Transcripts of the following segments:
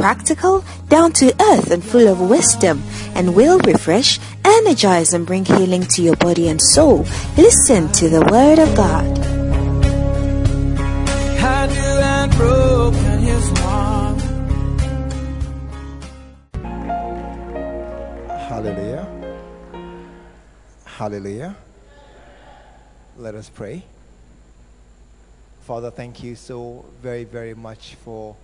practical, down to earth, and full of wisdom, and will refresh, energize, and bring healing to your body and soul. Listen to the Word of God. I knew I'd broken his heart. Hallelujah. Hallelujah. Let us pray. Father, thank you so very, very much for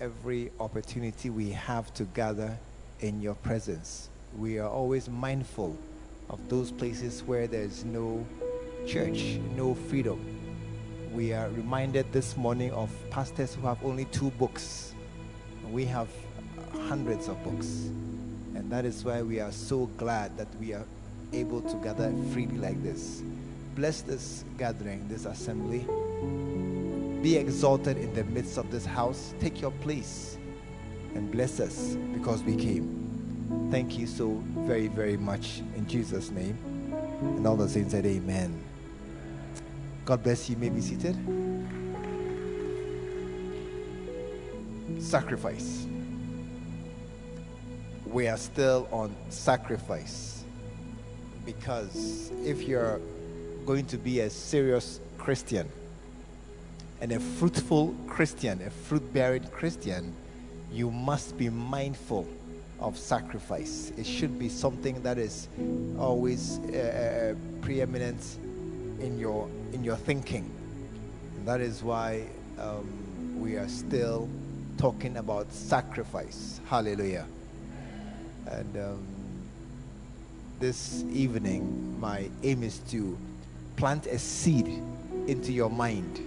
every opportunity we have to gather in your presence. We are always mindful of those places where there's no church, no freedom. We are reminded this morning of pastors who have only two books. We have hundreds of books. And that is why we are so glad that we are able to gather freely like this. Bless this gathering, this assembly. Be exalted in the midst of this house. Take your place and bless us because we came. Thank you so very, very much in Jesus' name. And all the saints said, Amen. God bless you. you may be seated. Sacrifice we are still on sacrifice. Because if you're going to be a serious Christian and a fruitful Christian, a fruit bearing Christian, you must be mindful of sacrifice. It should be something that is always uh, preeminent in your in your thinking. And that is why um, we are still talking about sacrifice. Hallelujah. And um, this evening, my aim is to plant a seed into your mind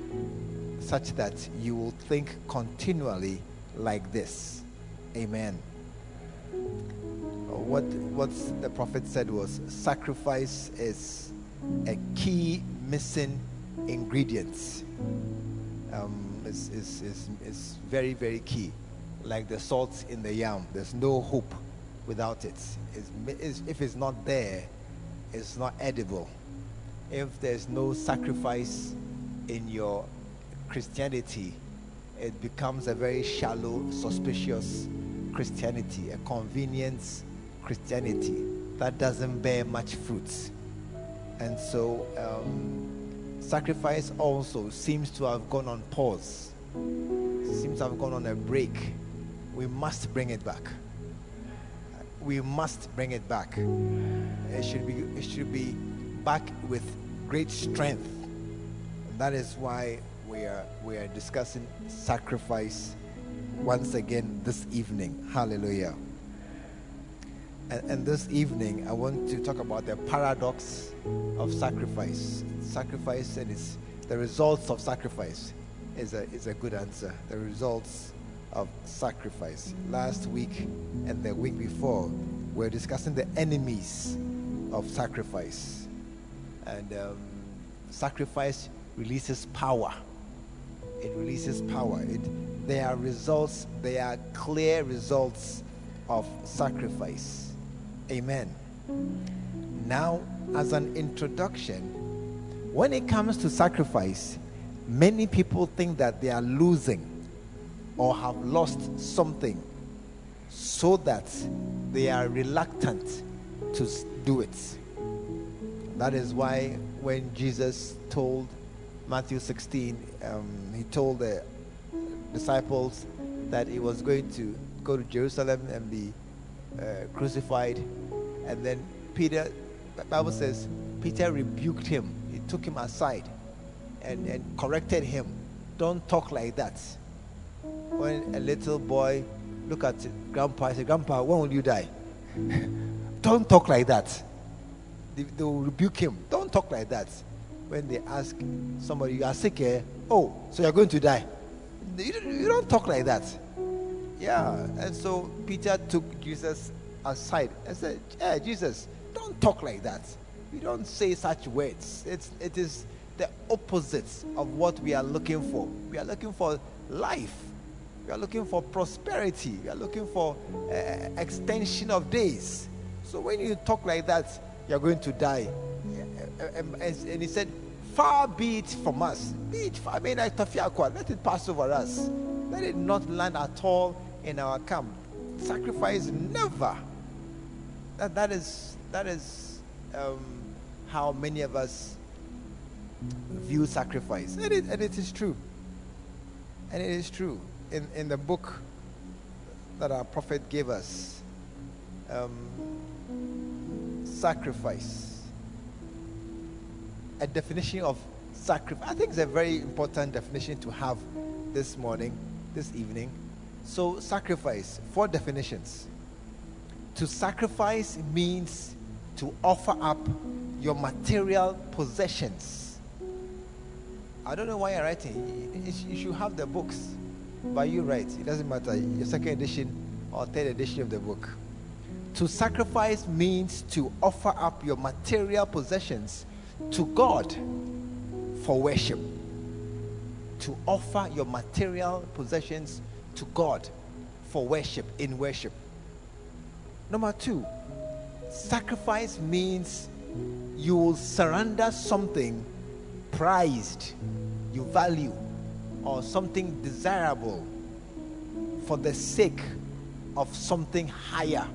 such that you will think continually like this. Amen. What what the prophet said was sacrifice is a key missing ingredient. Um, it's, it's very, very key. Like the salt in the yam, there's no hope without it. It's, it's, if it's not there, it's not edible. If there's no sacrifice in your Christianity, it becomes a very shallow, suspicious Christianity, a convenience Christianity that doesn't bear much fruit. And so, um, sacrifice also seems to have gone on pause, seems to have gone on a break. We must bring it back we must bring it back. It should be it should be back with great strength. That is why we are we are discussing sacrifice once again this evening. Hallelujah. And, and this evening I want to talk about the paradox of sacrifice. Sacrifice and its the results of sacrifice is a is a good answer. The results of sacrifice. Last week and the week before, we are discussing the enemies of sacrifice. And um, sacrifice releases power. It releases power. It, there are results, there are clear results of sacrifice. Amen. Now, as an introduction, when it comes to sacrifice, many people think that they are losing or have lost something so that they are reluctant to do it. That is why when Jesus told Matthew 16, um, he told the disciples that he was going to go to Jerusalem and be uh, crucified. And then Peter, the Bible says, Peter rebuked him. He took him aside and, and corrected him. Don't talk like that when a little boy look at grandpa and say, Grandpa, when will you die? Don't talk like that. They, they, will rebuke him. Don't talk like that. When they ask somebody, You are sick, eh? Oh, so you're going to die. You, you don't talk like that. Yeah, and so Peter took Jesus aside and said, "Yeah, Jesus, don't talk like that. We don't say such words. It's it is the opposite of what we are looking for. We are looking for life. We are looking for prosperity. We are looking for uh, extension of days. So when you talk like that, you are going to die." And, and he said, "Far be it from us. Be it far. Let it pass over us. Let it not land at all in our camp. Sacrifice never. That, that is that is um, how many of us view sacrifice, and it, and it is true. And it is true. In in the book that our prophet gave us, um, sacrifice, a definition of sacrifice. I think it's a very important definition to have this morning, this evening so, sacrifice, four definitions. To sacrifice means to offer up your material possessions. I don't know why you're writing. You should have the books, but you write. It doesn't matter, your second edition or third edition of the book. To sacrifice means to offer up your material possessions to God for worship. To offer your material possessions to God for worship, in worship. Number two, sacrifice means you will surrender something prized, you value, or something desirable for the sake of something higher.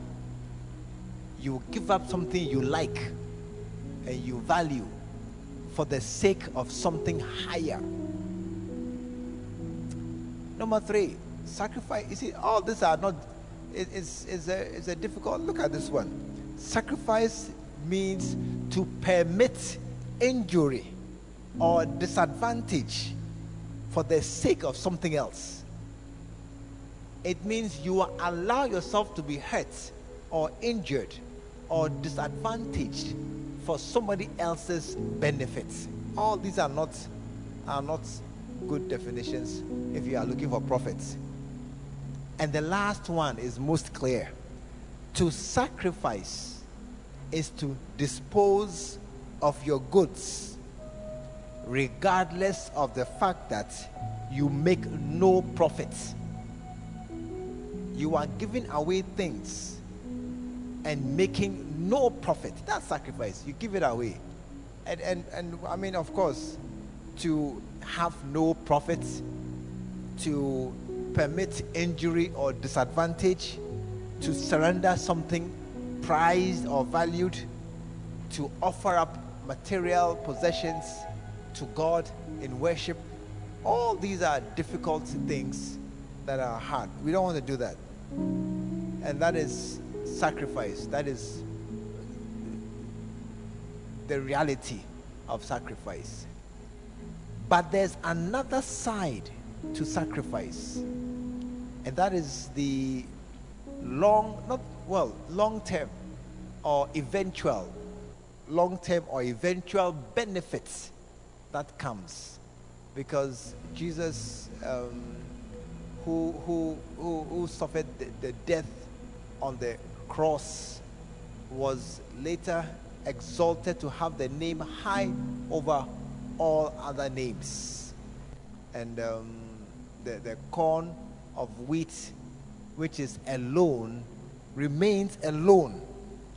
You give up something you like and you value for the sake of something higher. Number three, Sacrifice, you see, all these are not, it, it's, it's, a, it's a difficult, look at this one. Sacrifice means to permit injury or disadvantage for the sake of something else. It means you allow yourself to be hurt or injured or disadvantaged for somebody else's benefits. All these are not are not good definitions if you are looking for profits. And the last one is most clear. To sacrifice is to dispose of your goods, regardless of the fact that you make no profit. You are giving away things and making no profit. That's sacrifice. You give it away. And, and, and I mean, of course, to have no profit, to permit injury or disadvantage, to surrender something prized or valued, to offer up material possessions to God in worship. All these are difficult things that are hard. We don't want to do that. And that is sacrifice. That is the reality of sacrifice. But there's another side to sacrifice. And that is the long, not well, long term or eventual, long term or eventual benefits that comes. Because Jesus, um, who, who, who, who suffered the, the death on the cross, was later exalted to have the name high over all other names. And um, the, the corn of wheat, which is alone, remains alone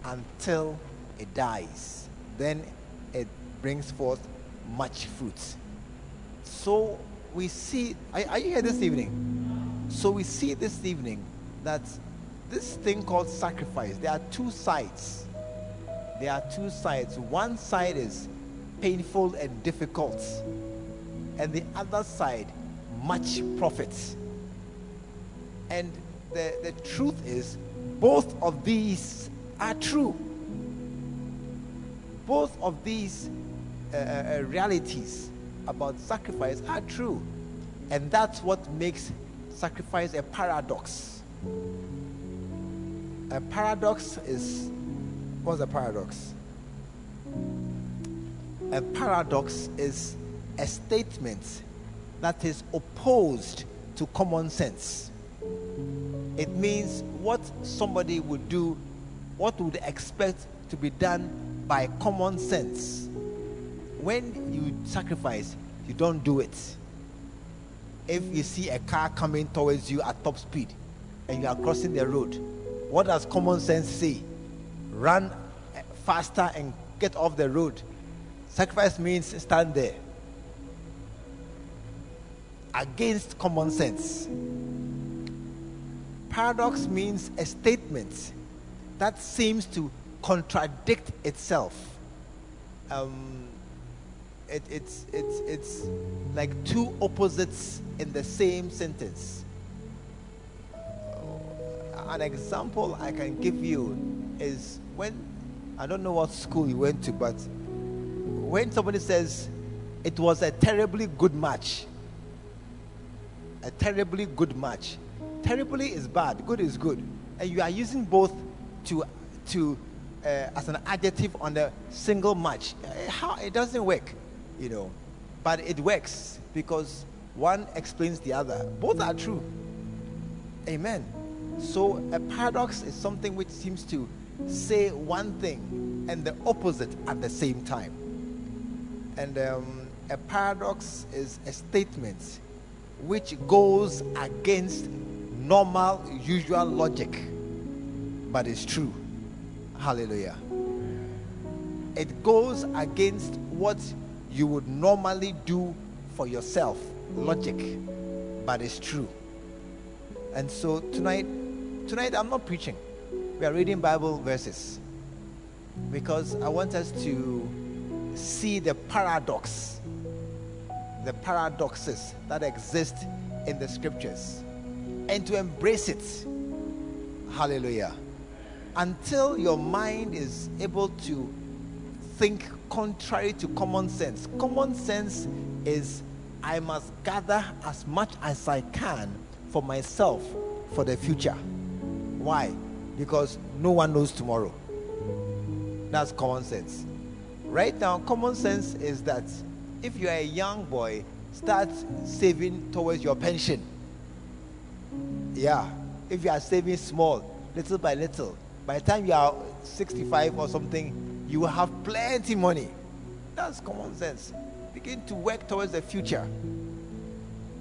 until it dies. Then it brings forth much fruit. So we see, are, are you here this evening? So we see this evening that this thing called sacrifice, there are two sides. There are two sides. One side is painful and difficult, and the other side much profit. And the, the truth is, both of these are true. Both of these uh, uh, uh, realities about sacrifice are true. And that's what makes sacrifice a paradox. A paradox is what's a paradox? A paradox is a statement that is opposed to common sense. It means what somebody would do, what would expect to be done by common sense. When you sacrifice, you don't do it. If you see a car coming towards you at top speed and you are crossing the road, what does common sense say? Run faster and get off the road. Sacrifice means stand there. Against common sense. Paradox means a statement that seems to contradict itself. Um, it, it's, it's, it's like two opposites in the same sentence. An example I can give you is when I don't know what school you went to, but when somebody says it was a terribly good match, a terribly good match, terribly is bad, good is good, and you are using both to to uh, as an adjective on a single match. Uh, how it doesn't work, you know, but it works because one explains the other. Both are true. Amen. So a paradox is something which seems to say one thing and the opposite at the same time. And um, a paradox is a statement which goes against normal, usual logic, but it's true. Hallelujah. It goes against what you would normally do for yourself, logic, but it's true. And so tonight, tonight I'm not preaching. We are reading Bible verses because I want us to see the paradox, the paradoxes that exist in the scriptures, and to embrace it. Hallelujah. Until your mind is able to think contrary to common sense. Common sense is I must gather as much as I can for myself for the future. Why? Because no one knows tomorrow. That's common sense. Right now, common sense is that if you are a young boy, start saving towards your pension. Yeah. If you are saving small, little by little, by the time you are 65 or something, you will have plenty money. That's common sense. Begin to work towards the future.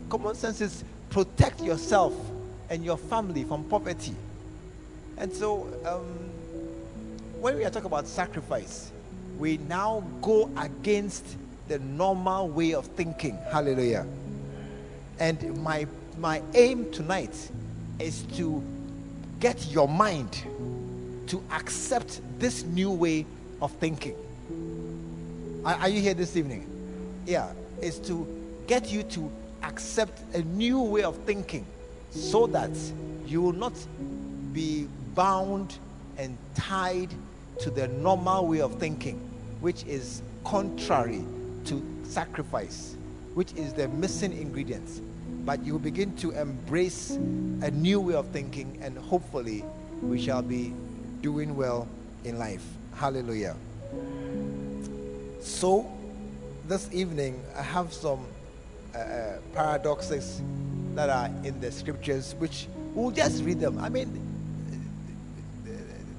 Common sense is protect yourself and your family from poverty. And so, um, when we are talking about sacrifice, we now go against the normal way of thinking. Hallelujah. And my my aim tonight is to get your mind to accept this new way of thinking. Are, are you here this evening? Yeah, is to get you to accept a new way of thinking so that you will not be bound and tied to the normal way of thinking, which is contrary to sacrifice, which is the missing ingredient. But you begin to embrace a new way of thinking, and hopefully, we shall be doing well in life. Hallelujah. So, this evening, I have some uh, uh, paradoxes that are in the scriptures, which we'll just read them. I mean,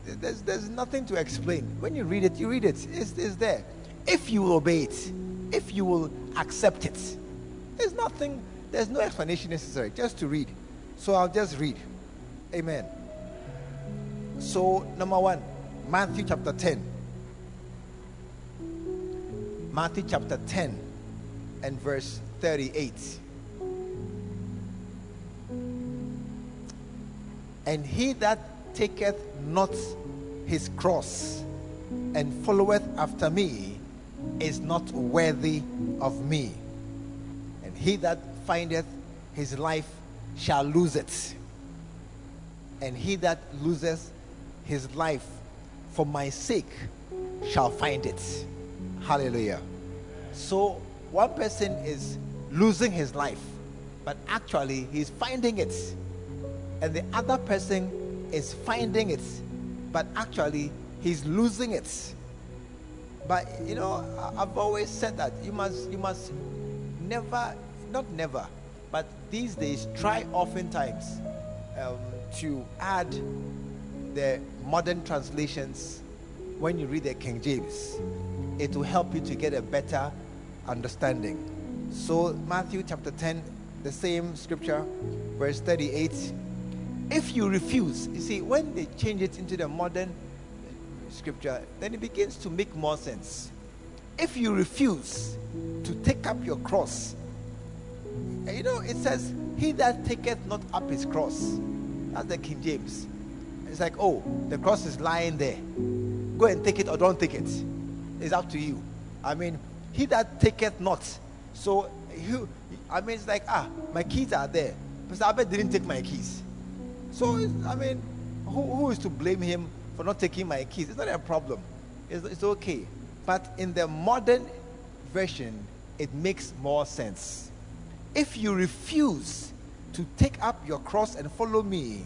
there's, there's nothing to explain. When you read it, you read it. It's, it's there. If you will obey it, if you will accept it, there's nothing, there's no explanation necessary, just to read. So I'll just read. Amen. So, number one, Matthew chapter 10. Matthew chapter 10 and verse 38. And he that taketh not his cross and followeth after me is not worthy of me. And he that findeth his life shall lose it. And he that loseth his life for my sake shall find it. Hallelujah. So one person is losing his life, but actually he's finding it. And the other person is finding it, but actually he's losing it. But you know, I've always said that you must you must never not never, but these days try oftentimes um, to add the modern translations when you read the King James. It will help you to get a better understanding. So, Matthew chapter 10, the same scripture, verse 38. If you refuse, you see, when they change it into the modern scripture, then it begins to make more sense. If you refuse to take up your cross, you know, it says, He that taketh not up his cross. That's the King James. It's like, oh, the cross is lying there. Go and take it or don't take it. It's up to you. I mean, he that taketh not. So, you, I mean, it's like, ah, my keys are there. Pastor Abed didn't take my keys. So, I mean, who, who is to blame him for not taking my keys? It's not a problem. It's, it's okay. But in the modern version, it makes more sense. If you refuse to take up your cross and follow me,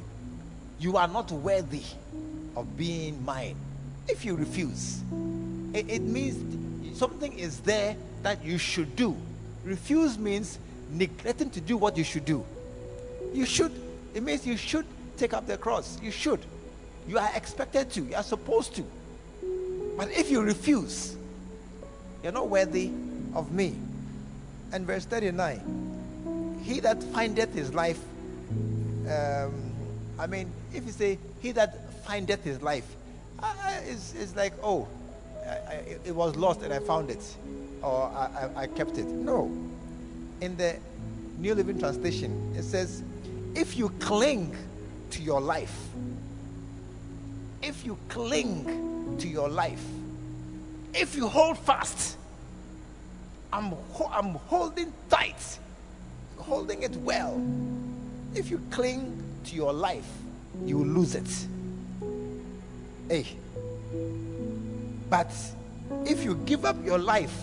you are not worthy of being mine. If you refuse, it, it means something is there that you should do. Refuse means neglecting to do what you should do. You should, it means you should take up the cross. You should. You are expected to, you are supposed to. But if you refuse, you're not worthy of me. And verse 39 He that findeth his life, um, I mean, if you say, He that findeth his life, uh, it's, it's like, oh, I, I, it was lost and I found it, or I, I, I kept it. No. In the New Living Translation, it says, if you cling to your life, if you cling to your life, if you hold fast, I'm, I'm holding tight, holding it well. If you cling to your life, you will lose it. Hey. But if you give up your life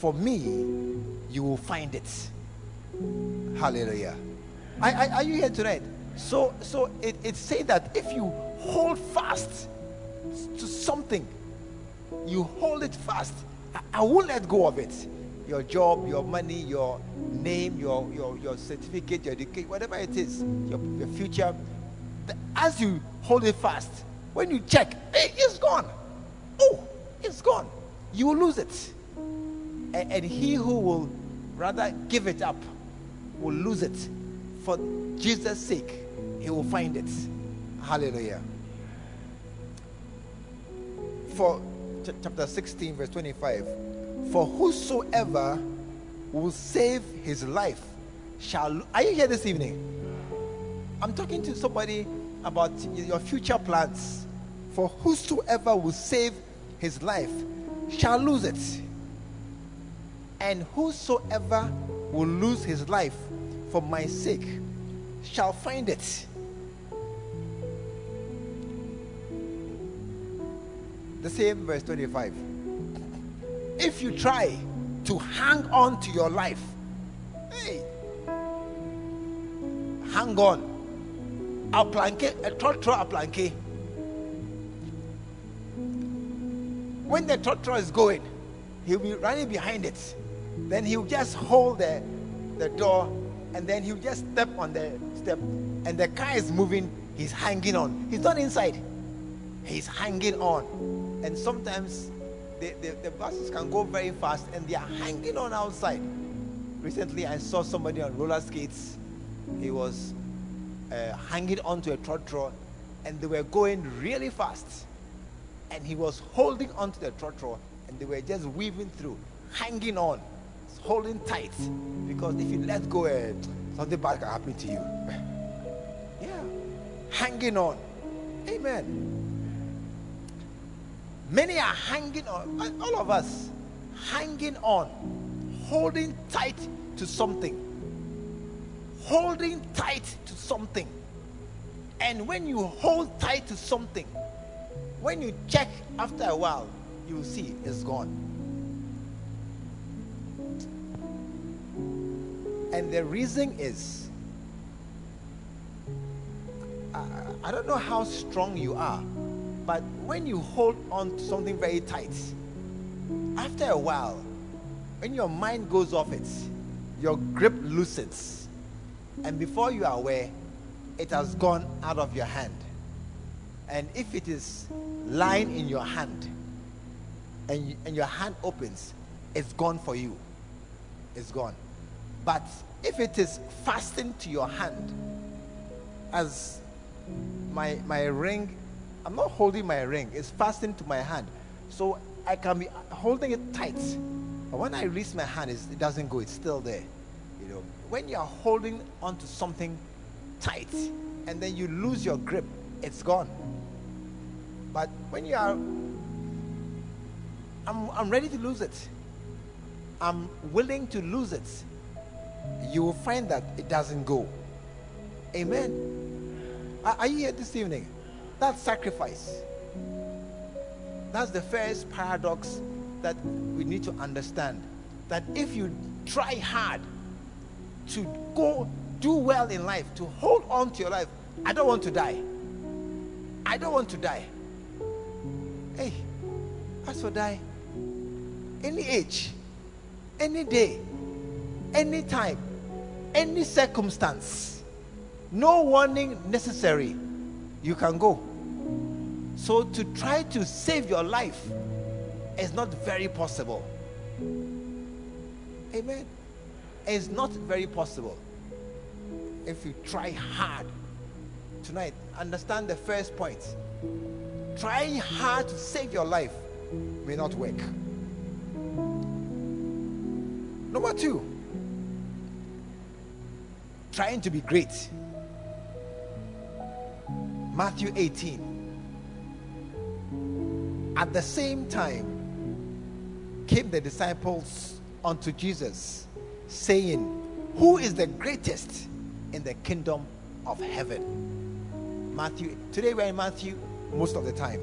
for me, you will find it. Hallelujah. Are, are, are you here tonight? So, so it, it says that if you hold fast to something, you hold it fast. I, I won't let go of it. Your job, your money, your name, your, your, your certificate, your education, whatever it is, your, your future. As you hold it fast, when you check, hey, it's gone. Oh, it's gone. You will lose it. And, and he who will rather give it up will lose it. For Jesus' sake, he will find it. Hallelujah. For ch- chapter 16, verse 25 For whosoever will save his life shall. Are you here this evening? I'm talking to somebody about your future plans. For whosoever will save his life shall lose it. And whosoever will lose his life for my sake shall find it. The same verse 25. If you try to hang on to your life, hey, hang on. A planke, a trotro a planke. When the trotro is going, he'll be running behind it. Then he'll just hold the, the door and then he'll just step on the step and the car is moving. He's hanging on. He's not inside. He's hanging on. And sometimes the, the, the buses can go very fast and they are hanging on outside. Recently, I saw somebody on roller skates. He was uh, hanging onto a trotro and they were going really fast. And he was holding onto the trotro and they were just weaving through, hanging on, holding tight. Because if you let go, uh, something bad can happen to you. yeah, hanging on. Amen. Many are hanging on, all of us, hanging on, holding tight to something. Holding tight to something. And when you hold tight to something, when you check after a while, you see it's gone. And the reason is I, I don't know how strong you are, but when you hold on to something very tight, after a while, when your mind goes off it, your grip loosens. And before you are aware, it has gone out of your hand. And if it is lying in your hand and, and your hand opens, it's gone for you. It's gone. But if it is fastened to your hand, as my my ring, I'm not holding my ring, it's fastened to my hand. So I can be holding it tight. But when I release my hand, it doesn't go, it's still there. You know, when you are holding onto something tight and then you lose your grip, it's gone. But when you are, I'm, I'm ready to lose it. I'm willing to lose it. You will find that it doesn't go. Amen. Are, you here this evening? That's sacrifice. That's the first paradox that we need to understand. That if you try hard to go do well in life, to hold on to your life, I don't want to die. I don't want to die. Hey, as for die, any age, any day, any time, any circumstance, no warning necessary, you can go. So to try to save your life is not very possible. Amen. It's not very possible. If you try hard tonight, understand the first point. Trying hard to save your life may not work. Number two, trying to be great. Matthew 18. At the same time, came the disciples unto Jesus, saying, Who is the greatest in the kingdom of heaven? Matthew, today we're in Matthew most of the time.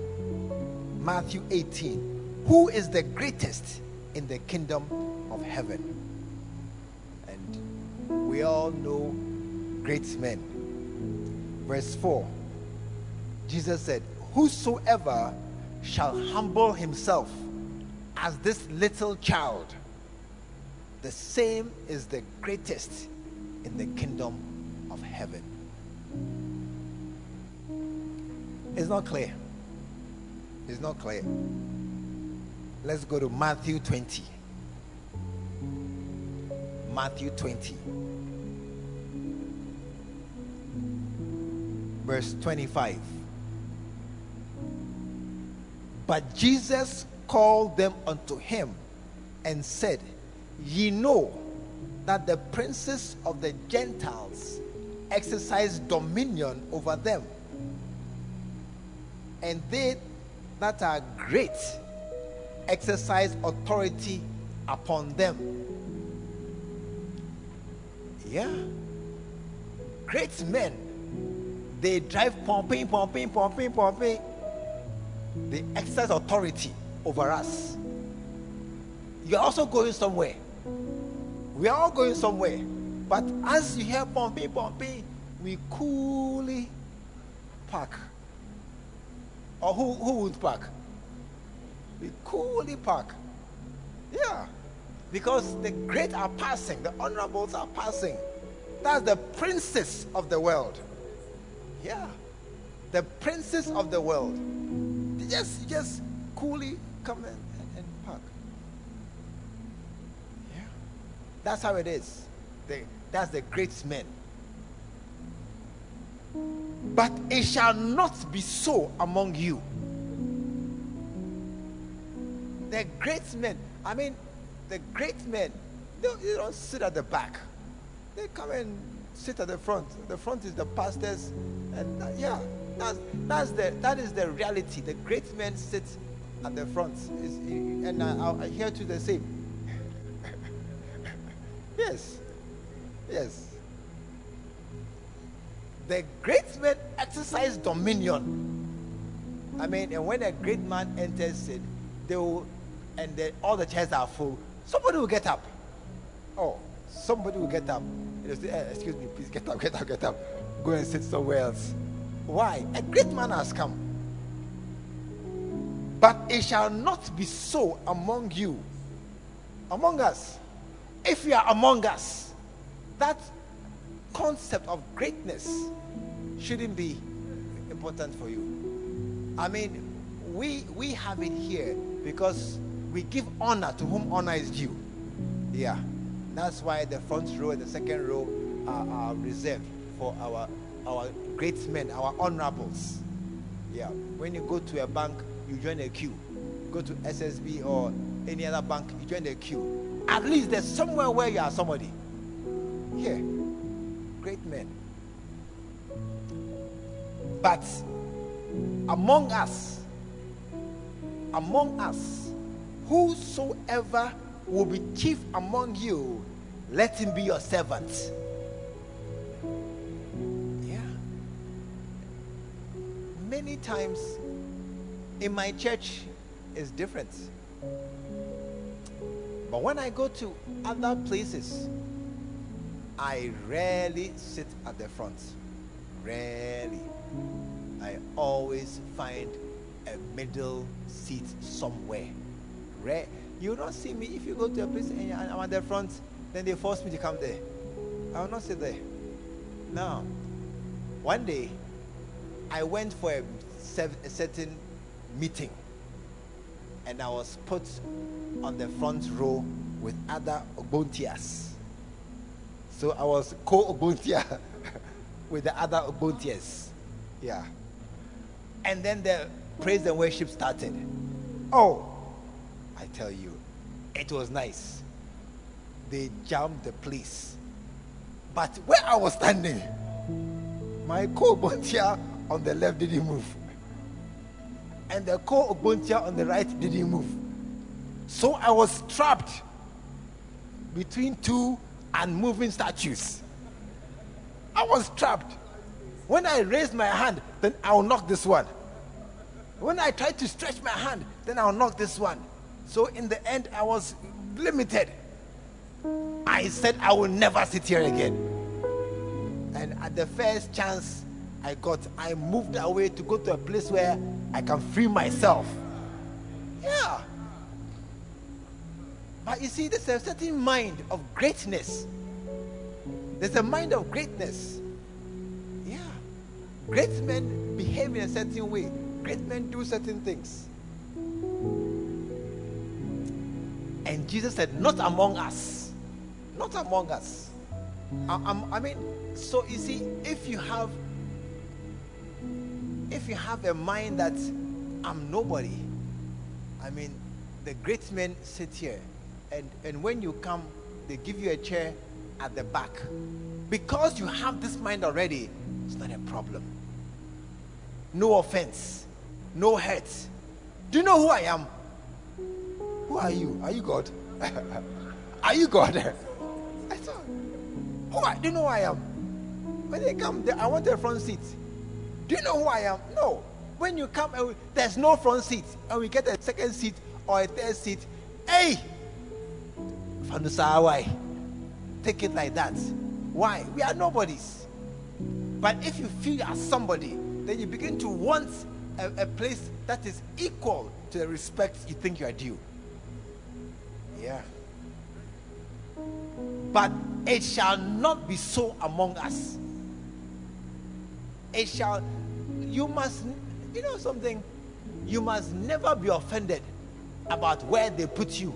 Matthew 18. Who is the greatest in the kingdom of heaven? And we all know great men. Verse 4 Jesus said, Whosoever shall humble himself as this little child, the same is the greatest in the kingdom of heaven. It's not clear. It's not clear. Let's go to Matthew 20. Matthew 20. Verse 25. But Jesus called them unto him and said, Ye know that the princes of the Gentiles exercise dominion over them, and they that are great exercise authority upon them. Yeah. Great men, they drive pumping, pumping, pumping, pumping they exercise authority over us. You're also going somewhere. We are all going somewhere. But as you hear pumping, pumping, we coolly park. Or who, who would park? We coolly park. Yeah. Because the great are passing, the honorables are passing. That's the princes of the world. Yeah. The princes of the world They just just coolly come and, and, park. Yeah. That's how it is. The, that's the great men. But it shall not be so among you. The great men, I mean, the great men, they, don't sit at the back. They come and sit at the front. The front is the pastors, and yeah, that's, that's the, that is the reality. The great men sit at the front. Is, and I, I hear to the same. yes. Yes. The great men exercise dominion. I mean, and when a great man enters it, they will, and all the chairs are full, somebody will get up. Oh, somebody will get up. Say, eh, excuse me, please get up, get up, get up. Go and sit somewhere else. Why? A great man has come. But it shall not be so among you, among us. If you are among us, that concept of greatness shouldn't be important for you. I mean, we we have it here because we give honor to whom honor is due. Yeah, that's why the front row and the second row are, are reserved for our our great men, our honorables. Yeah, when you go to a bank, you join a queue. Go to SSB or any other bank, you join the queue. At least there's somewhere where you are somebody. Yeah. great men. But among us, among us, whosoever will be chief among you, let him be your servant. Yeah. Many times in my church is different. But when I go to other places, I rarely sit at the front. Rarely. I always find a middle seat somewhere. Rare. You don't see me if you go to a place and I'm at the front, then they force me to come there. I will not sit there. Now, One day, I went for a, a certain meeting and I was put on the front row with other Ogbontias. So I was co Ogbontia with the other Ogbontias. Yeah. And then the praise and worship started. Oh, I tell you, it was nice. They jammed the place. But where I was standing, my co Ogbontia on the left didn't move. And the co Ogbontia on the right didn't move. So I was trapped between two unmoving statues. I was trapped. When I raised my hand, then I'll knock this one. When I tried to stretch my hand, then I'll knock this one. So in the end, I was limited. I said I will never sit here again. And at the first chance I got, I moved away to go to a place where I can free myself. Yeah. But you see, there's a certain mind of greatness. There's a mind of greatness. Yeah. Great men behave in a certain way, great men do certain things. And Jesus said, Not among us. Not among us. I, I mean, so you see, if you have if you have a mind that I'm nobody, I mean, the great men sit here, and, and when you come, they give you a chair at the back. Because you have this mind already, it's not a problem. No offense, no hurt. Do you know who I am? Who are you? Are you God? are you God? I thought, who are, do you know who I am? When they come, they, I want a front seat. Do you know who I am? No. When you come, and we, there's no front seat, and we get a second seat or a third seat. Hey, Fanusawai, take it like that. Why? We are nobodies. But if you feel you are somebody, then you begin to want a, a place that is equal to the respect you think you are due. Yeah. But it shall not be so among us. It shall, you must, you know something? You must never be offended about where they put you.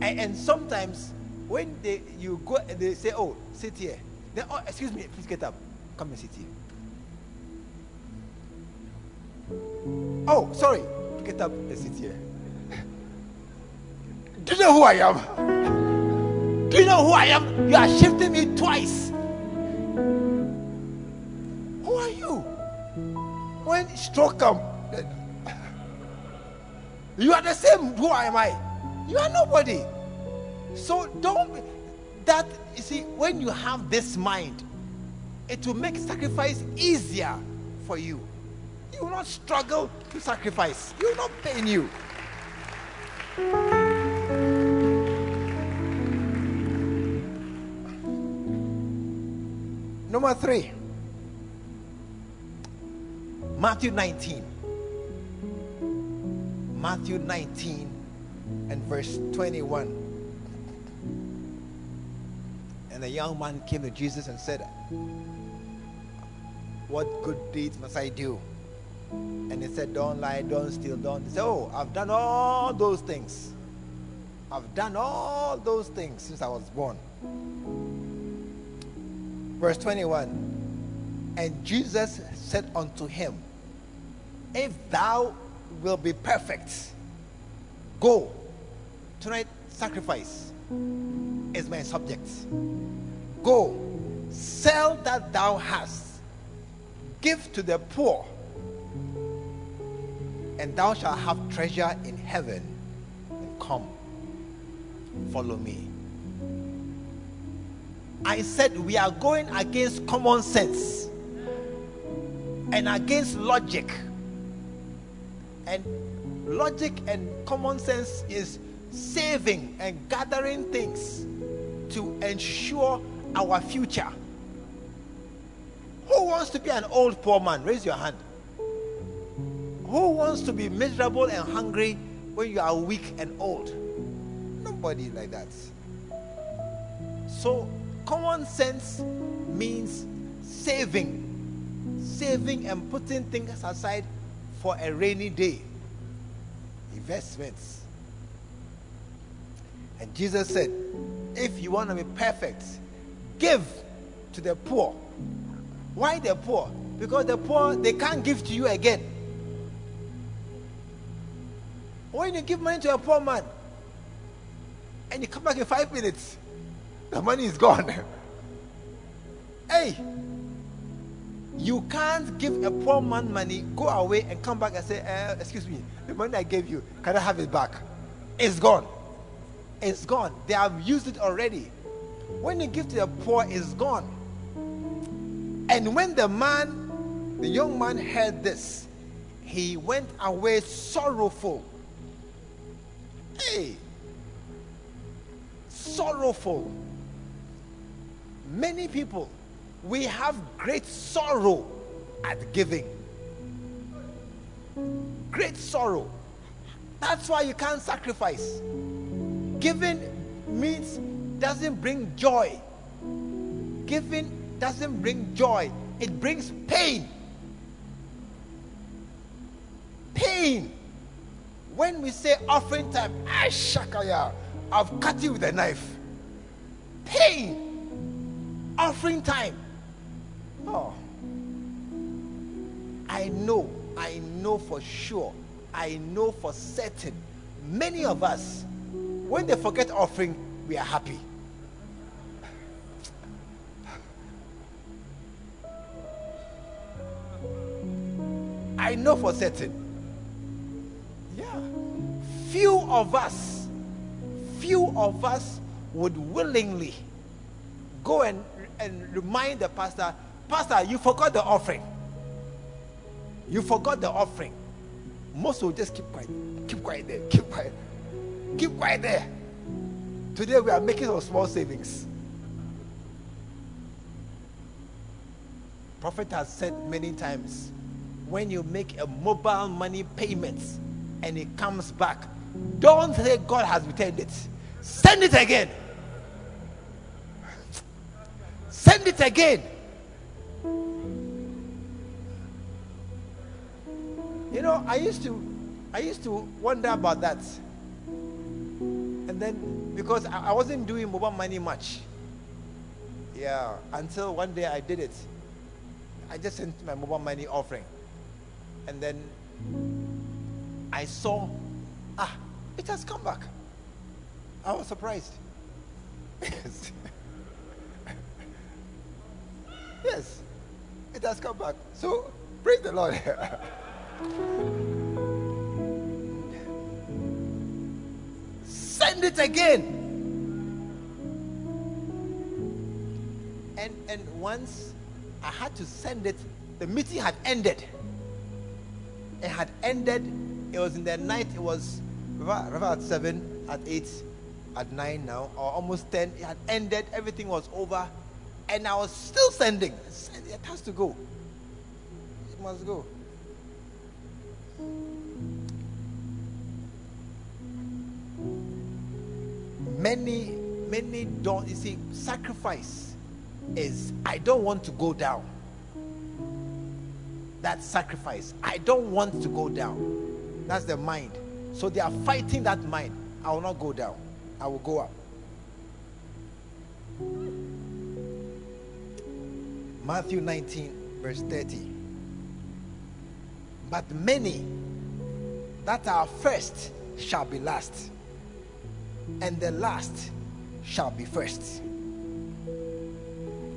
And, and sometimes when they you go they say, Oh, sit here. Then oh excuse me, please get up. Come and sit here. Oh, sorry. Get up and sit here. Do you know who I am? Do you know who I am? You are shifting me twice. Who are you? When stroke come, you are the same. Who am I? You are nobody. So don't that you see when you have this mind, it will make sacrifice easier for you. You will not struggle to sacrifice. You will not pain you. Number three, Matthew 19. Matthew 19 and verse 21. And a young man came to Jesus and said, What good deeds must I do? And he said, Don't lie, don't steal, don't. He said, Oh, I've done all those things. I've done all those things since I was born. Verse 21 And Jesus said unto him, If thou wilt be perfect, go. Tonight, sacrifice is my subject. Go, sell that thou hast, give to the poor, and thou shalt have treasure in heaven. And come, follow me. I said we are going against common sense and against logic. And logic and common sense is saving and gathering things to ensure our future. Who wants to be an old poor man? Raise your hand. Who wants to be miserable and hungry when you are weak and old? Nobody like that. So, common sense means saving, saving and putting things aside for a rainy day. Investments. And Jesus said, If you want to be perfect, give to the poor. Why the poor? Because the poor, they can't give to you again. When you give money to a poor man and you come back in five minutes, the money is gone. hey, you can't give a poor man money, go away and come back and say, uh, Excuse me, the money I gave you, can I have it back? It's gone. It's gone. They have used it already. When you give to the poor, it's gone. And when the man, the young man, heard this, he went away sorrowful. Hey, sorrowful. Many people, we have great sorrow at giving. Great sorrow. That's why you can't sacrifice. Giving means doesn't bring joy. Giving doesn't bring joy. It brings pain. Pain. When we say offering time, ah, Ashakaya, I've cut you with a knife. Pain. Offering time. Oh. I know, I know for sure, I know for certain, many of us when they forget offering, we are happy. I know for certain. Yeah. Few of us, few of us would willingly go and, and remind the pastor, Pastor, you forgot the offering. You forgot the offering. Most will just keep quiet. Keep quiet there. Keep quiet. Keep quiet there. Today we are making some small savings. Prophet has said many times when you make a mobile money payment and it comes back, don't say God has returned it. Send it again. Send it again. You know, I used to I used to wonder about that. And then, because I, I wasn't doing mobile money much. Yeah, until one day I did it. I just sent my mobile money offering. And then I saw, ah, it has come back. I was surprised. Yes. yes, it has come back. So, praise the Lord. send it again. And and once I had to send it, the meeting had ended. It had ended. It was in the night. It was about seven, at eight, at nine now, or almost ten. It had ended. Everything was over, and I was still sending. It has to go. It must go. Many, many don't. You see, sacrifice is I don't want to go down. That sacrifice. I don't want to go down. That's the mind. So they are fighting that mind. I will not go down. I will go up. Matthew 19, verse 30. But many that are first shall be last, and the last shall be first.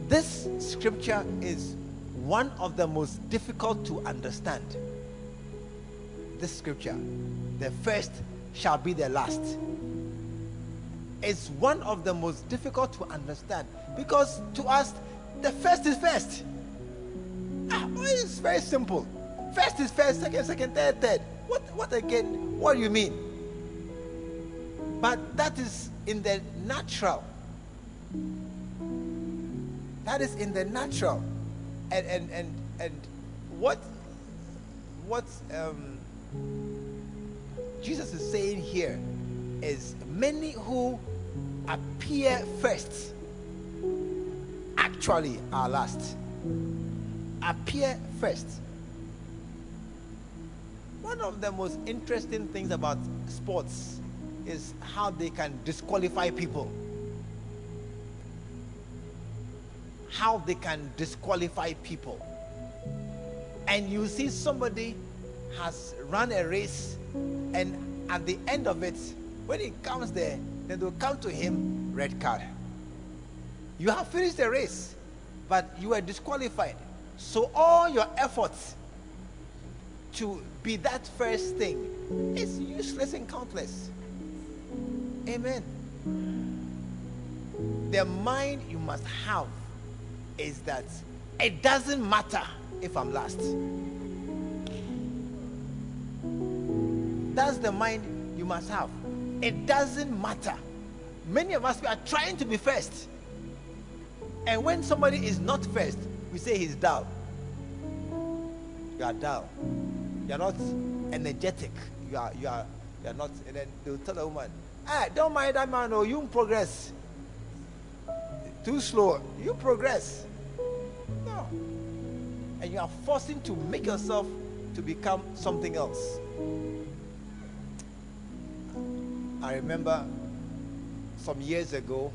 This scripture is one of the most difficult to understand. This scripture, the first shall be the last, is one of the most difficult to understand because to us, the first is first. Ah, it's very simple. First is first, second, second, third, third. What, what again? What do you mean? But that is in the natural. That is in the natural. And and and and what what um, Jesus is saying here is many who appear first actually are last. Appear first. One of the most interesting things about sports is how they can disqualify people. How they can disqualify people. And you see somebody has run a race, and at the end of it, when he comes there, then they'll come to him, red card. You have finished the race, but you were disqualified. So all your efforts to be that first thing is useless and countless. Amen. The mind you must have is that it doesn't matter if I'm last. That's the mind you must have. It doesn't matter. Many of us we are trying to be first. And when somebody is not first, we say he's dull. You are dull. You are not energetic. You are you are you are not and then they'll tell the woman, "Ah, don't mind that man, oh, you progress. Too slow. You progress. No. And you are forcing to make yourself to become something else. I remember some years ago,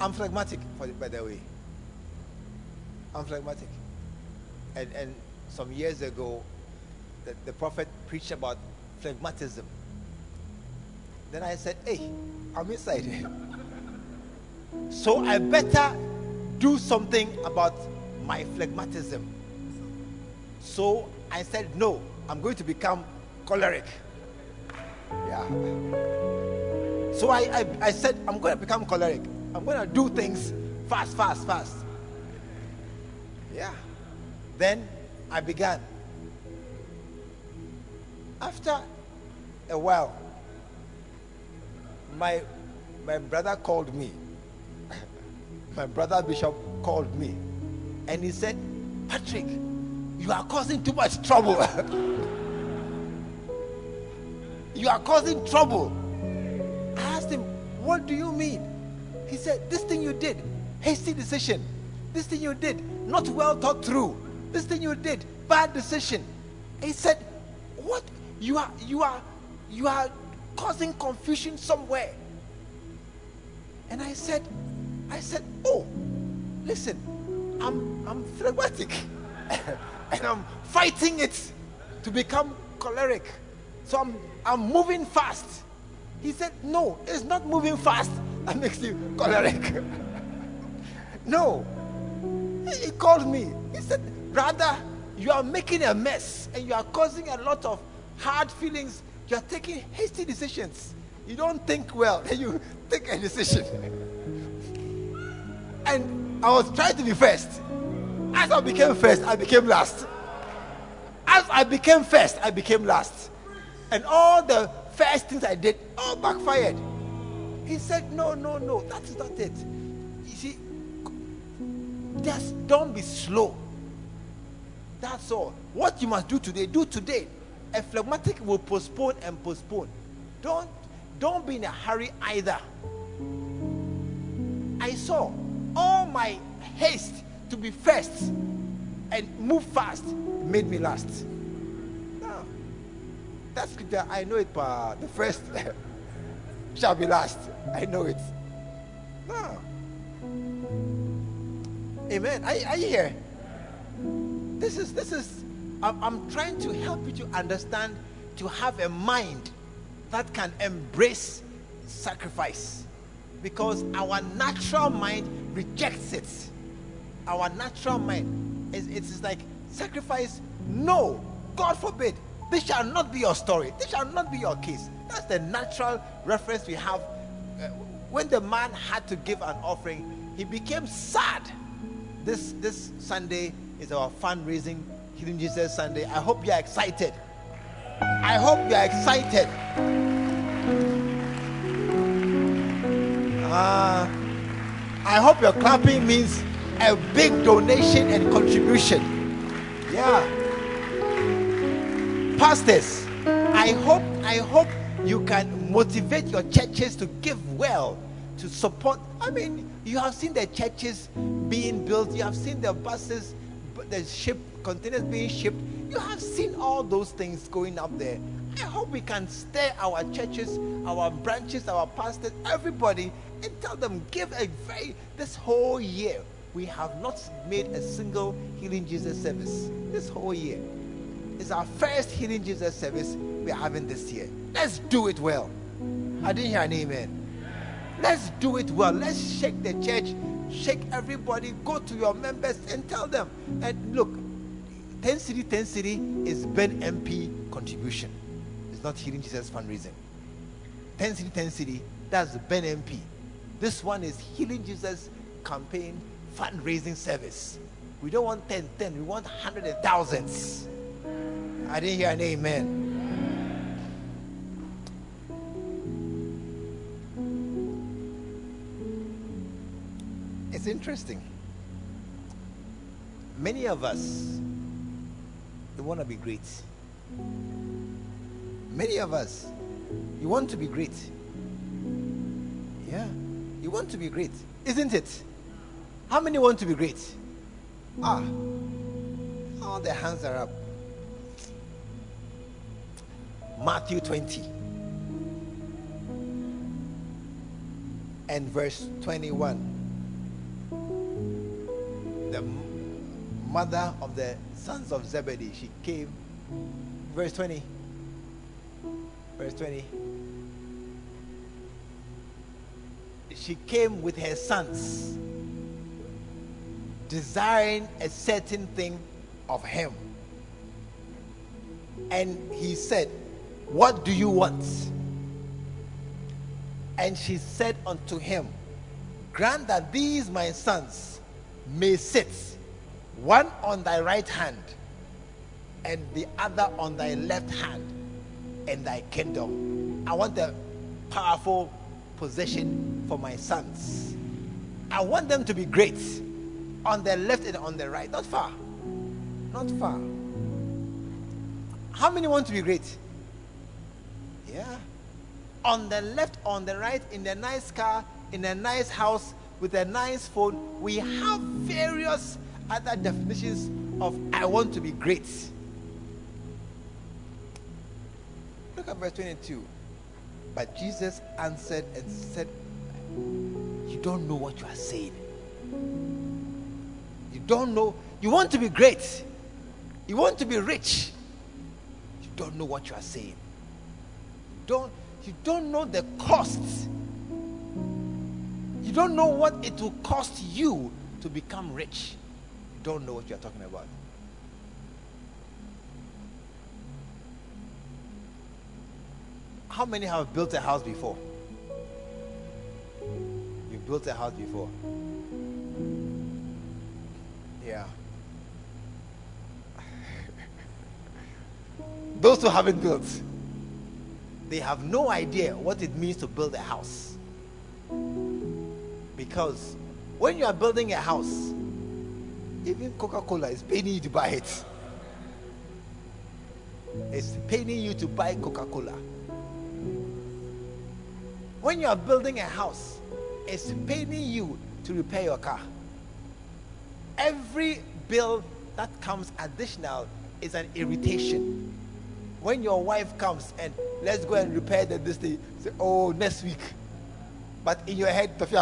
I'm phlegmatic, by the way. I'm phlegmatic. And, and some years ago, the, the prophet preached about phlegmatism. Then I said, Hey, I'm inside. so I better do something about my phlegmatism. So I said, No, I'm going to become choleric. Yeah. So I, I, I said, I'm going to become choleric. I'm going to do things fast, fast, fast. Yeah. Then I began. After a while, my my brother called me. my brother Bishop called me, and he said, "Patrick, you are causing too much trouble. you are causing trouble." "What do you mean?" He said, "This thing you did, hasty decision. This thing you did, not well thought through. This thing you did, bad decision." He said, "What? You are you are you are causing confusion somewhere. And I said, I said, oh, listen, I'm I'm phlegmatic and I'm fighting it to become choleric. So I'm I'm moving fast. He said, No, it's not moving fast that makes you choleric. no. He called me. He said, Brother, you are making a mess and you are causing a lot of hard feelings you are taking hasty decisions. You don't think well, and you take a decision. And I was trying to be first. As I became first, I became last. As I became first, I became last. And all the first things I did all backfired. He said, No, no, no, that's not it. You see, just don't be slow. That's all. What you must do today, do today a phlegmatic will postpone and postpone. Don't don't be in a hurry either. I saw all my haste to be first and move fast made me last. That scripture, I know it, but the first shall be last. I know it. No. Amen. Are, are you here? This is this is I'm, I'm trying to help you to understand to have a mind that can embrace sacrifice because our natural mind rejects it our natural mind is it's like sacrifice no god forbid this shall not be your story. This shall not be your case. That's the natural reference we have. Uh, when the man had to give an offering he became sad. This this sunday is our fundraising healing jesus sunday. I hope you are excited. I hope you are excited. Uh, i hope your clapping means a big donation and contribution. Yeah pastors i hope i hope you can motivate your churches to give well to support. I mean you have seen the churches being built you have seen the buses the ship containers being shipped. You have seen all those things going up there. I hope we can stir our churches our branches our pastors everybody and tell them give a very this whole year we have not made a single healing jesus service. This whole year it's our first healing jesus service we're having this year let's do it well i didn't hear an amen Let's do it well. Let's shake the church, shake everybody, go to your members and tell them. And look, 10 City, 10 City is Ben MP contribution. It's not Healing Jesus fundraising. 10 City, 10 City, that's Ben MP. This one is Healing Jesus campaign fundraising service. We don't want 10, 10, we want hundreds and thousands. I didn't hear an amen. It's interesting. Many of us we want to be great. Many of us you want to be great. Yeah. You want to be great, isn't it? How many want to be great? Ah. All the hands are up. Matthew 20 and verse 21 the mother of the sons of Zebedee, she came. Verse 20. Verse 20. She came with her sons, desiring a certain thing of him. And he said, What do you want? And she said unto him, Grant that these my sons may sit, one on thy right hand and the other on thy left hand in thy kingdom. I want a powerful position for my sons. I want them to be great on the left and on the right. Not far. Not far. How many want to be great? Yeah. On the left, on the right, in a nice car, in a nice house, with a nice phone, we have various other definitions of I want to be great. Look at verse 22. But Jesus answered and said, You don't know what you are saying. You don't know. You want to be great. You want to be rich. You don't know what you are saying. Don't, you don't know the costs you don't know what it will cost you to become rich. You don't know what you're talking about. How many have built a house before? You built a house before. Yeah. Those who haven't built, they have no idea what it means to build a house. Because when you are building a house, even Coca Cola is paying you to buy it. It's paying you to buy Coca Cola. When you are building a house, it's paying you to repair your car. Every bill that comes additional is an irritation. When your wife comes and let's go and repair the this thing, say, oh, next week. But in your head,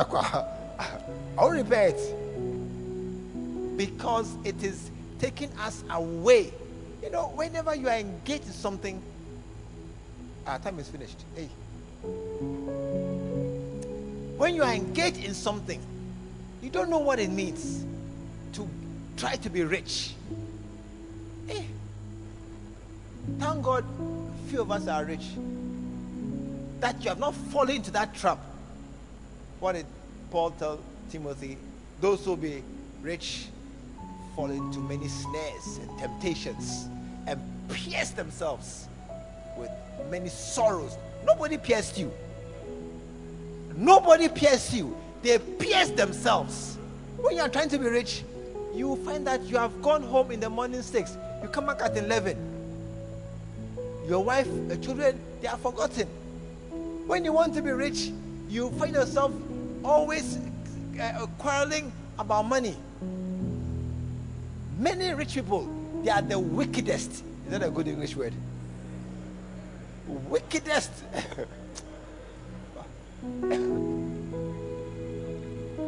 I'll repair it. Because it is taking us away. You know, whenever you are engaged in something, our time is finished. Hey. When you are engaged in something, you don't know what it means to try to be rich. Hey. Thank God, few of us are rich. That you have not fallen into that trap. What did Paul tell Timothy? Those who be rich fall into many snares and temptations and pierce themselves with many sorrows. Nobody pierced you. Nobody pierced you. They pierce themselves. When you are trying to be rich, you find that you have gone home in the morning six. You come back at 11. Your wife, your children, they are forgotten. When you want to be rich, you find yourself always uh, quarreling about money. Many rich people, they are the wickedest. Is that a good English word? Wickedest.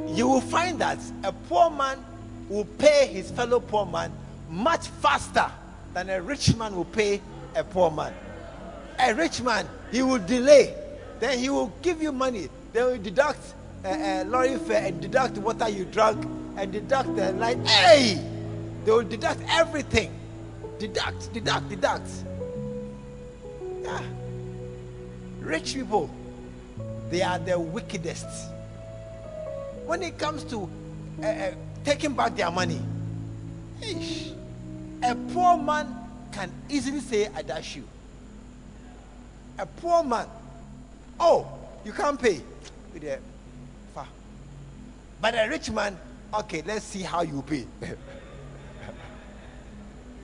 you will find that a poor man will pay his fellow poor man much faster than a rich man will pay a poor man. A rich man, he will delay, then he will give you money, then will deduct uh, uh, lorry fare and deduct water you drank and deduct the light. Hey! They will deduct everything. Deduct, deduct, deduct. Yeah. Rich people, they are the wickedest. When it comes to uh, uh, taking back their money, ish, a poor man can easily say, I dash you. A poor man, oh, you can't pay. But a rich man, okay, let's see how you pay.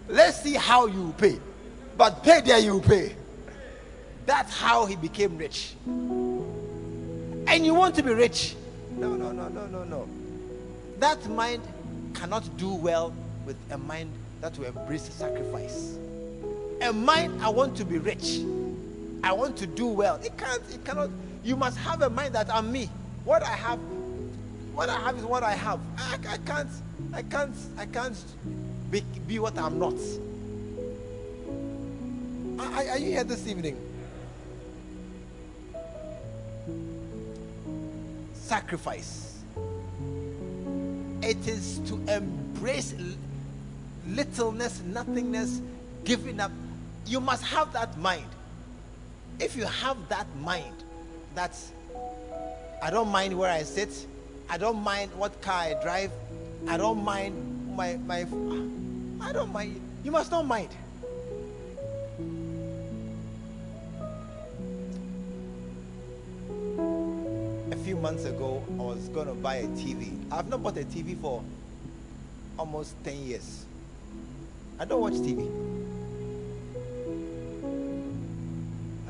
let's see how you pay. But pay there you pay. That's how he became rich. And you want to be rich? No, no, no, no, no, no. That mind cannot do well with a mind that will embrace sacrifice. A mind, I want to be rich. I want to do well. It can't, it cannot. You must have a mind that I'm me. What I have, what I have is what I have. I, I can't, I can't, I can't be, be what I'm not. Are, are you here this evening? Sacrifice. It is to embrace littleness, nothingness, giving up. You must have that mind. If you have that mind, that I don't mind where I sit, I don't mind what car I drive, I don't mind my my I don't mind. You must not mind. A few months ago, I was going to buy a TV. I've not bought a TV for almost 10 years. I don't watch TV.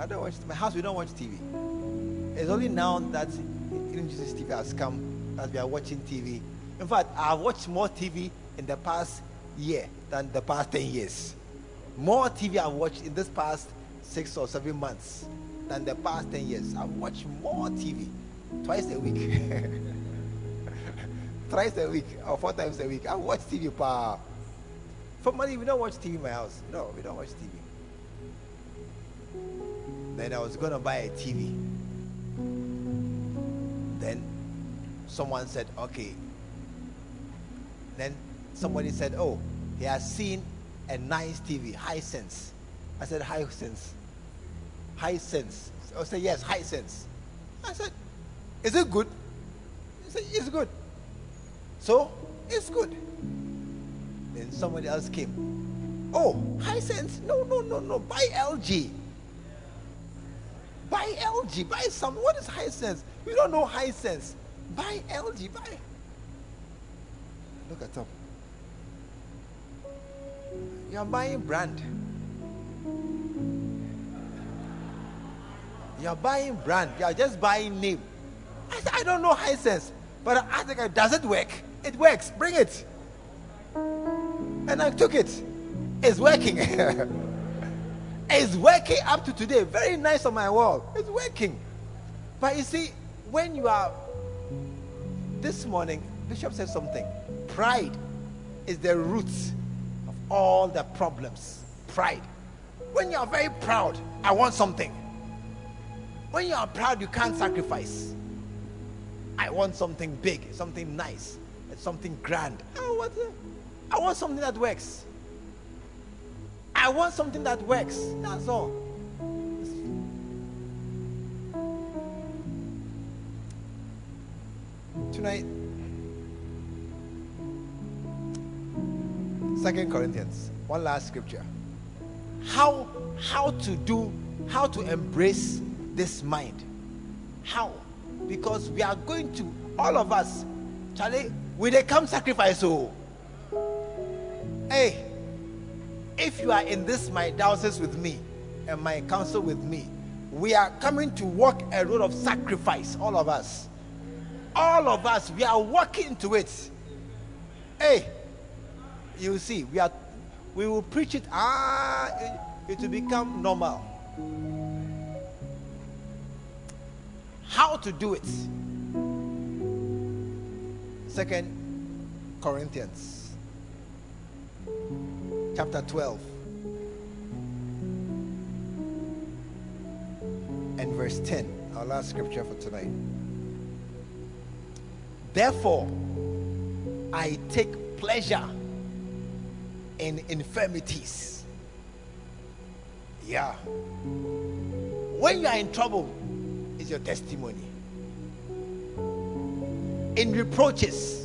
I don't watch my house. We don't watch TV. It's only now that Eden Jesus TV has come that we are watching TV. In fact, I've watched more TV in the past year than the past 10 years. More TV I've watched in this past six or seven months than the past 10 years. I've watched more TV twice a week. Thrice a week or four times a week. I watch TV. Pa. For money, we don't watch TV in my house. No, we don't watch TV. Then I was going to buy a TV. Then someone said, okay. Then somebody said, oh, he has seen a nice TV, Hisense. I said, Hisense. High sense. I said, yes, Hisense. I said, is it good? He said, it's good. So, it's good. Then somebody else came. Oh, Hisense. No, no, no, no. Buy LG. Buy LG. Buy some. What is Hisense? You don't know Hisense. Buy LG. Buy. Look at them. You're buying brand. You're buying brand. You're just buying name. I said, I don't know Hisense. But I think it does it work? It works. Bring it. And I took it. It's working. it's working up to today. Very nice on my wall. It's working. But you see, when you are this morning, Bishop said something. Pride is the root of all the problems. Pride. When you are very proud, I want something. When you are proud, you can't sacrifice. I want something big, something nice, something grand. Oh, I want, I want something that works. I want something that works. That's all. Tonight, Second Corinthians, one last scripture. How how to do how to embrace this mind. How? Because we are going to all of us, Charlie, will they come sacrifice? Oh, hey, if you are in this my diocese with me and my council with me, we are coming to walk a road of sacrifice, all of us. All of us, we are walking to it. Hey, you see, we are we will preach it, ah, it, it will become normal. How to do it? Second Corinthians chapter 12 and verse 10. Our last scripture for tonight. Therefore, I take pleasure in infirmities. Yeah. When you are in trouble, is your testimony. In reproaches,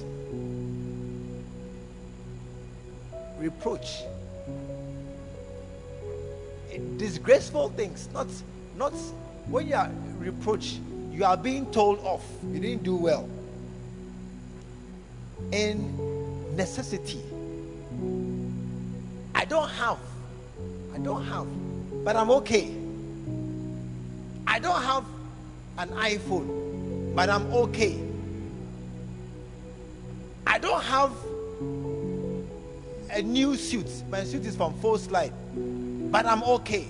reproach, disgraceful things, not not when you are reproach, you are being told off. You didn't do well. In necessity, I don't have. I don't have. But I'm okay. I don't have an iPhone, but I'm okay. I don't have a new suit. My suit is from Full Slide, but I'm okay.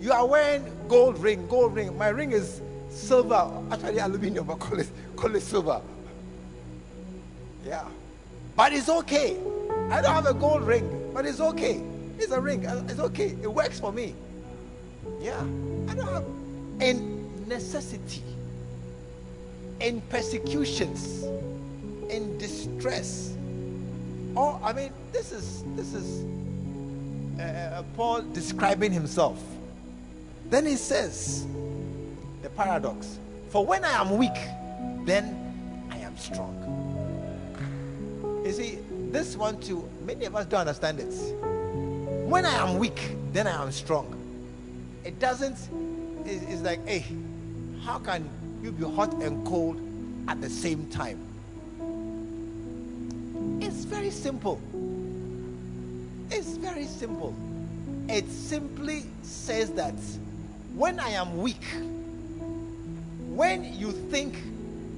You are wearing gold ring, gold ring. My ring is silver, actually aluminium, but call it, call it silver. Yeah. But it's okay. I don't have a gold ring, but it's okay. It's a ring. Uh, it's okay. It works for me. Yeah. I don't have in necessity, in persecutions, in distress. Oh, I mean, this is this is uh, uh, Paul describing himself. Then he says, the paradox: For when I am weak, then I am strong. You see, this one too, many of us don't understand it. When I am weak, then I am strong. It doesn't, it's like, hey, how can you be hot and cold at the same time? It's very simple. It's very simple. It simply says that when I am weak, when you think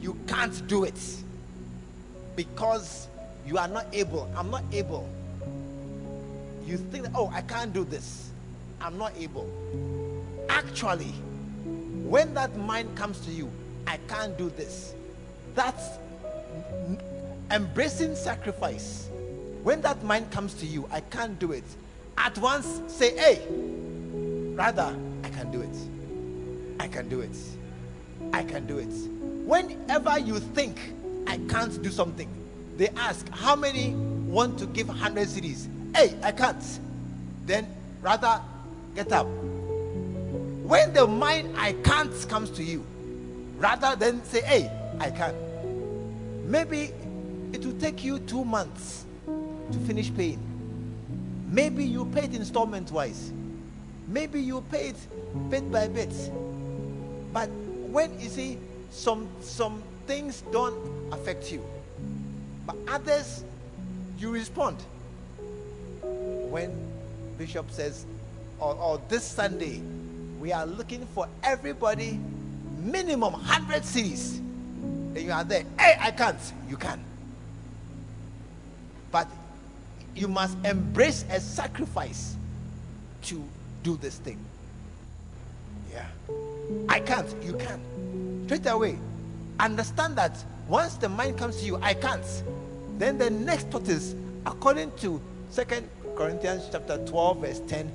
you can't do it because you are not able. I'm not able. You think, oh, I can't do this. I'm not able. Actually, when that mind comes to you, I can't do this. That's embracing sacrifice. When that mind comes to you, I can't do it. At once say, hey, rather, I can do it. I can do it. I can do it. Whenever you think I can't do something, they ask, How many want to give 100 cedis? Hey, I can't. Then rather get up. When the mind I can't comes to you, rather than say, Hey, I can. Maybe it will take you two months to finish paying. Maybe you pay it installment wise. Maybe you pay it bit by bit. But when you see some some things don't affect you, but others, you respond. When Bishop says, or, or this Sunday, we are looking for everybody minimum 100 cedis, And you are there. Hey, I can't. You can. But you must embrace a sacrifice to do this thing. Yeah. I can't. You can. Straight away. Understand that once the mind comes to you, I can't. Then the next thought is, according to Second Corinthians chapter 12, verse 10,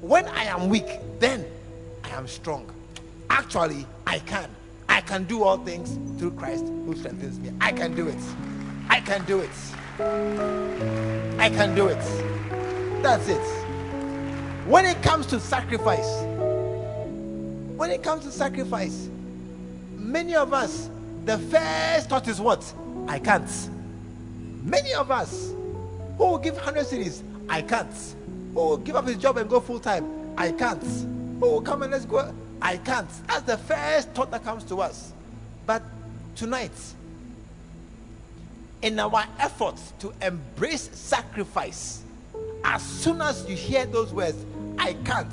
when I am weak, then I am strong. Actually, I can. I can do all things through Christ who strengthens me. I can do it. I can do it. I can do it. That's it. When it comes to sacrifice, when it comes to sacrifice, many of us, the first thought is what? I can't. Many of us who will give 100 cedis, I can't. Who will give up his job and go full time, I can't. Who will come and let's go, I can't. That's the first thought that comes to us. But tonight, in our efforts to embrace sacrifice, as soon as you hear those words, I can't,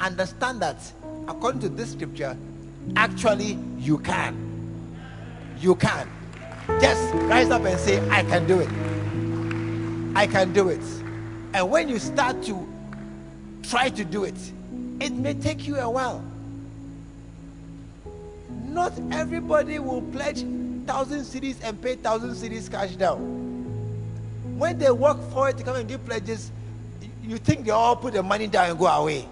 understand that according to this scripture, actually you can. You can. Just rise up and say, I can do it. I can do it. And when you start to try to do it, it may take you a while. Not everybody will pledge thousand cedis and pay thousand cedis cash down. When they work for it to come and give pledges, you think they all put the money down and go away.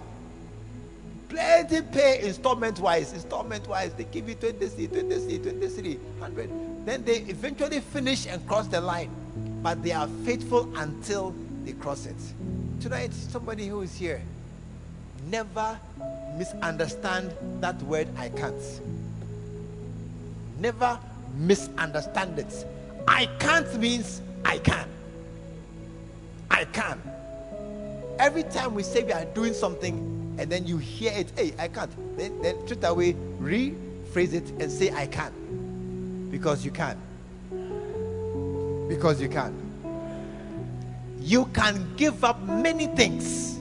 Plenty pay installment wise, installment wise. They give you 20 C, 20 C, 20 C, 100. Then they eventually finish and cross the line. But they are faithful until they cross it. Tonight, somebody who is here, never misunderstand that word I can't. Never misunderstand it. I can't means I can. I can. Every time we say we are doing something and then you hear it, hey, I can't, then, then straight away rephrase it and say I can. Because you can. Because you can. You can give up many things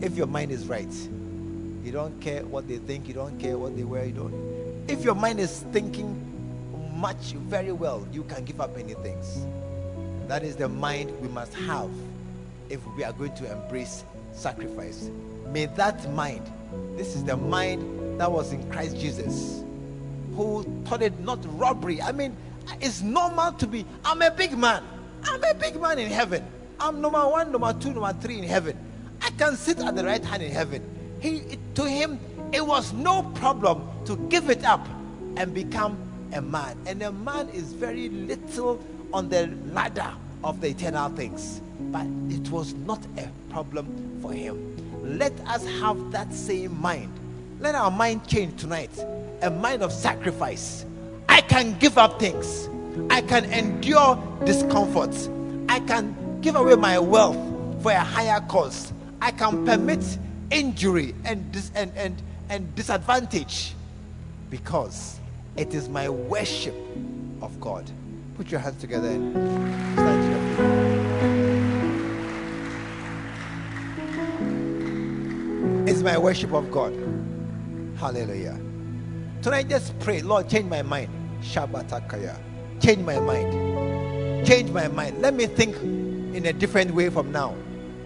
if your mind is right. You don't care what they think, you don't care what they wear, you don't. If your mind is thinking much very well, you can give up many things. That is the mind we must have if we are going to embrace sacrifice. May that mind, this is the mind that was in Christ Jesus, who thought it not robbery. I mean, it's normal to be, I'm a big man. I'm a big man in heaven. I'm number one, number two, number three in heaven. I can sit at the right hand in heaven. He, to him, it was no problem to give it up and become a man. And a man is very little on the ladder of the eternal things. But it was not a problem for him. Let us have that same mind. Let our mind change tonight. A mind of sacrifice. I can give up things. I can endure discomforts. I can give away my wealth for a higher cause. I can permit injury and, dis- and, and, and disadvantage because it is my worship of God. Put your hands together and stand to your feet. It's my worship of God. Hallelujah. Tonight, just pray, Lord, change my mind. Shabbatakaya. Change my mind. Change my mind. Let me think in a different way from now.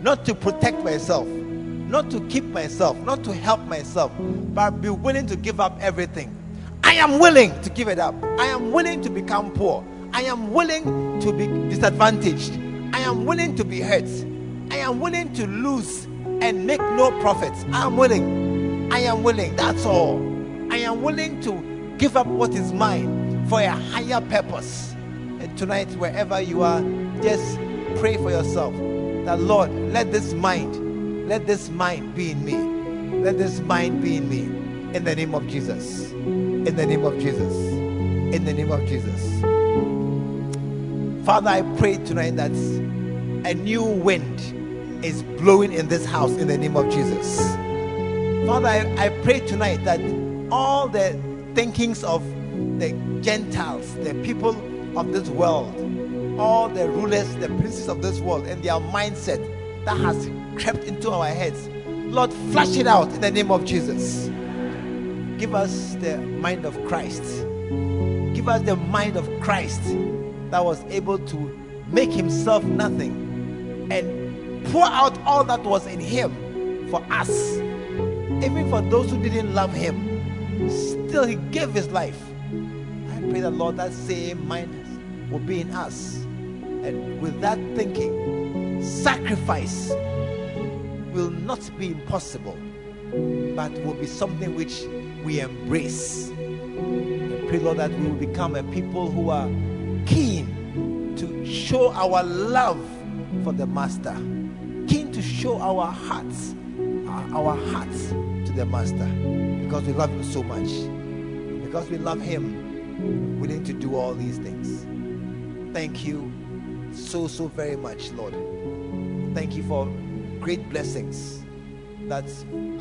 Not to protect myself, not to keep myself, not to help myself, but be willing to give up everything. I am willing to give it up. I am willing to become poor. I am willing to be disadvantaged. I am willing to be hurt. I am willing to lose and make no profits. I am willing. I am willing. That's all. I am willing to give up what is mine for a higher purpose. And tonight, wherever you are, just pray for yourself that Lord, let this mind, let this mind be in me. Let this mind be in me. In the name of Jesus. In the name of Jesus. In the name of Jesus. Father, I pray tonight that a new wind is blowing in this house in the name of Jesus. Father, I, I pray tonight that all the thinkings of the Gentiles, the people of this world, all the rulers, the princes of this world, and their mindset that has crept into our heads, Lord, flush it out in the name of Jesus. Give us the mind of Christ. Give us the mind of Christ that was able to make himself nothing and pour out all that was in him for us. Even for those who didn't love him, still he gave his life. I pray that Lord, that same mind will be in us. And with that thinking, sacrifice will not be impossible, but will be something which we embrace. Pray, Lord, that we will become a people who are keen to show our love for the Master, keen to show our hearts, uh, our hearts to the Master, because we love Him so much. Because we love Him, willing to do all these things. Thank you so, so very much, Lord. Thank you for great blessings that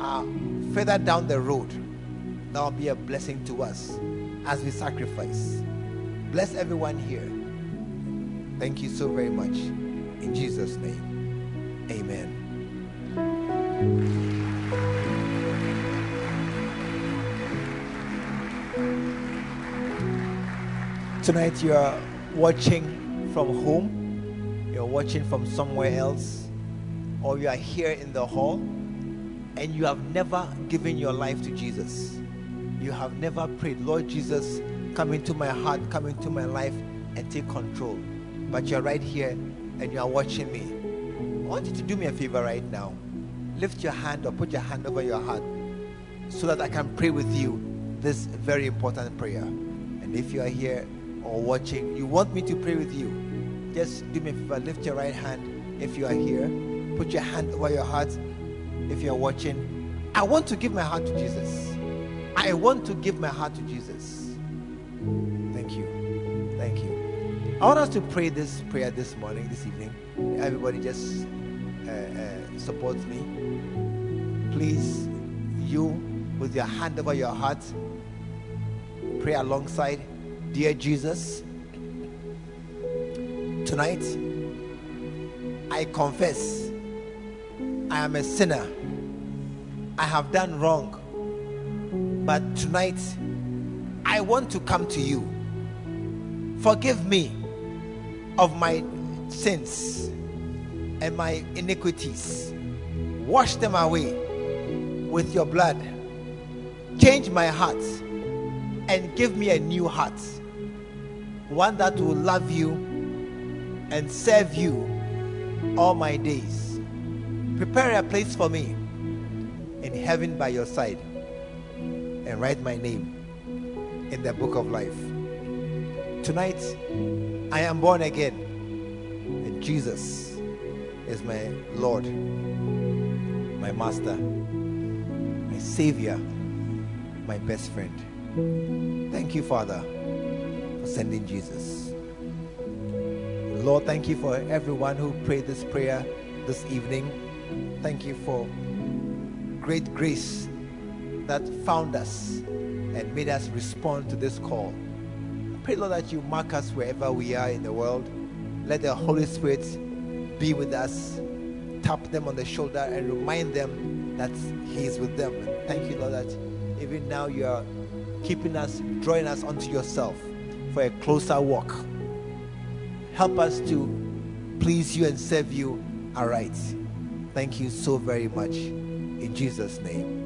are further down the road. Will be a blessing to us as we sacrifice. Bless everyone here. Thank you so very much. In Jesus' name, amen. Tonight you are watching from home, you're watching from somewhere else, or you are here in the hall and you have never given your life to Jesus. You have never prayed, Lord Jesus, come into my heart, come into my life, and take control. But you're right here and you are watching me. I want you to do me a favor right now. Lift your hand or put your hand over your heart so that I can pray with you this very important prayer. And if you are here or watching, you want me to pray with you, just do me a favor. Lift your right hand if you are here. Put your hand over your heart if you are watching. I want to give my heart to Jesus. I want to give my heart to Jesus. Thank you. Thank you. I want us to pray this prayer this morning, this evening. Everybody just uh, uh, support me. Please, you with your hand over your heart, pray alongside. Dear Jesus, tonight I confess I am a sinner. I have done wrong. But tonight I want to come to you. Forgive me of my sins and my iniquities. Wash them away with your blood. Change my heart and give me a new heart. One that will love you and serve you all my days. Prepare a place for me in heaven by your side and write my name in the book of life. Tonight, I am born again, and Jesus is my Lord, my Master, my Savior, my best friend. Thank you, Father, for sending Jesus. Lord, thank you for everyone who prayed this prayer this evening. Thank you for great grace that found us and made us respond to this call. I pray, Lord, that you mark us wherever we are in the world. Let the Holy Spirit be with us. Tap them on the shoulder and remind them that He is with them. And thank you, Lord, that even now you are keeping us, drawing us onto yourself for a closer walk. Help us to please you and serve you aright. Thank you so very much. In Jesus' name,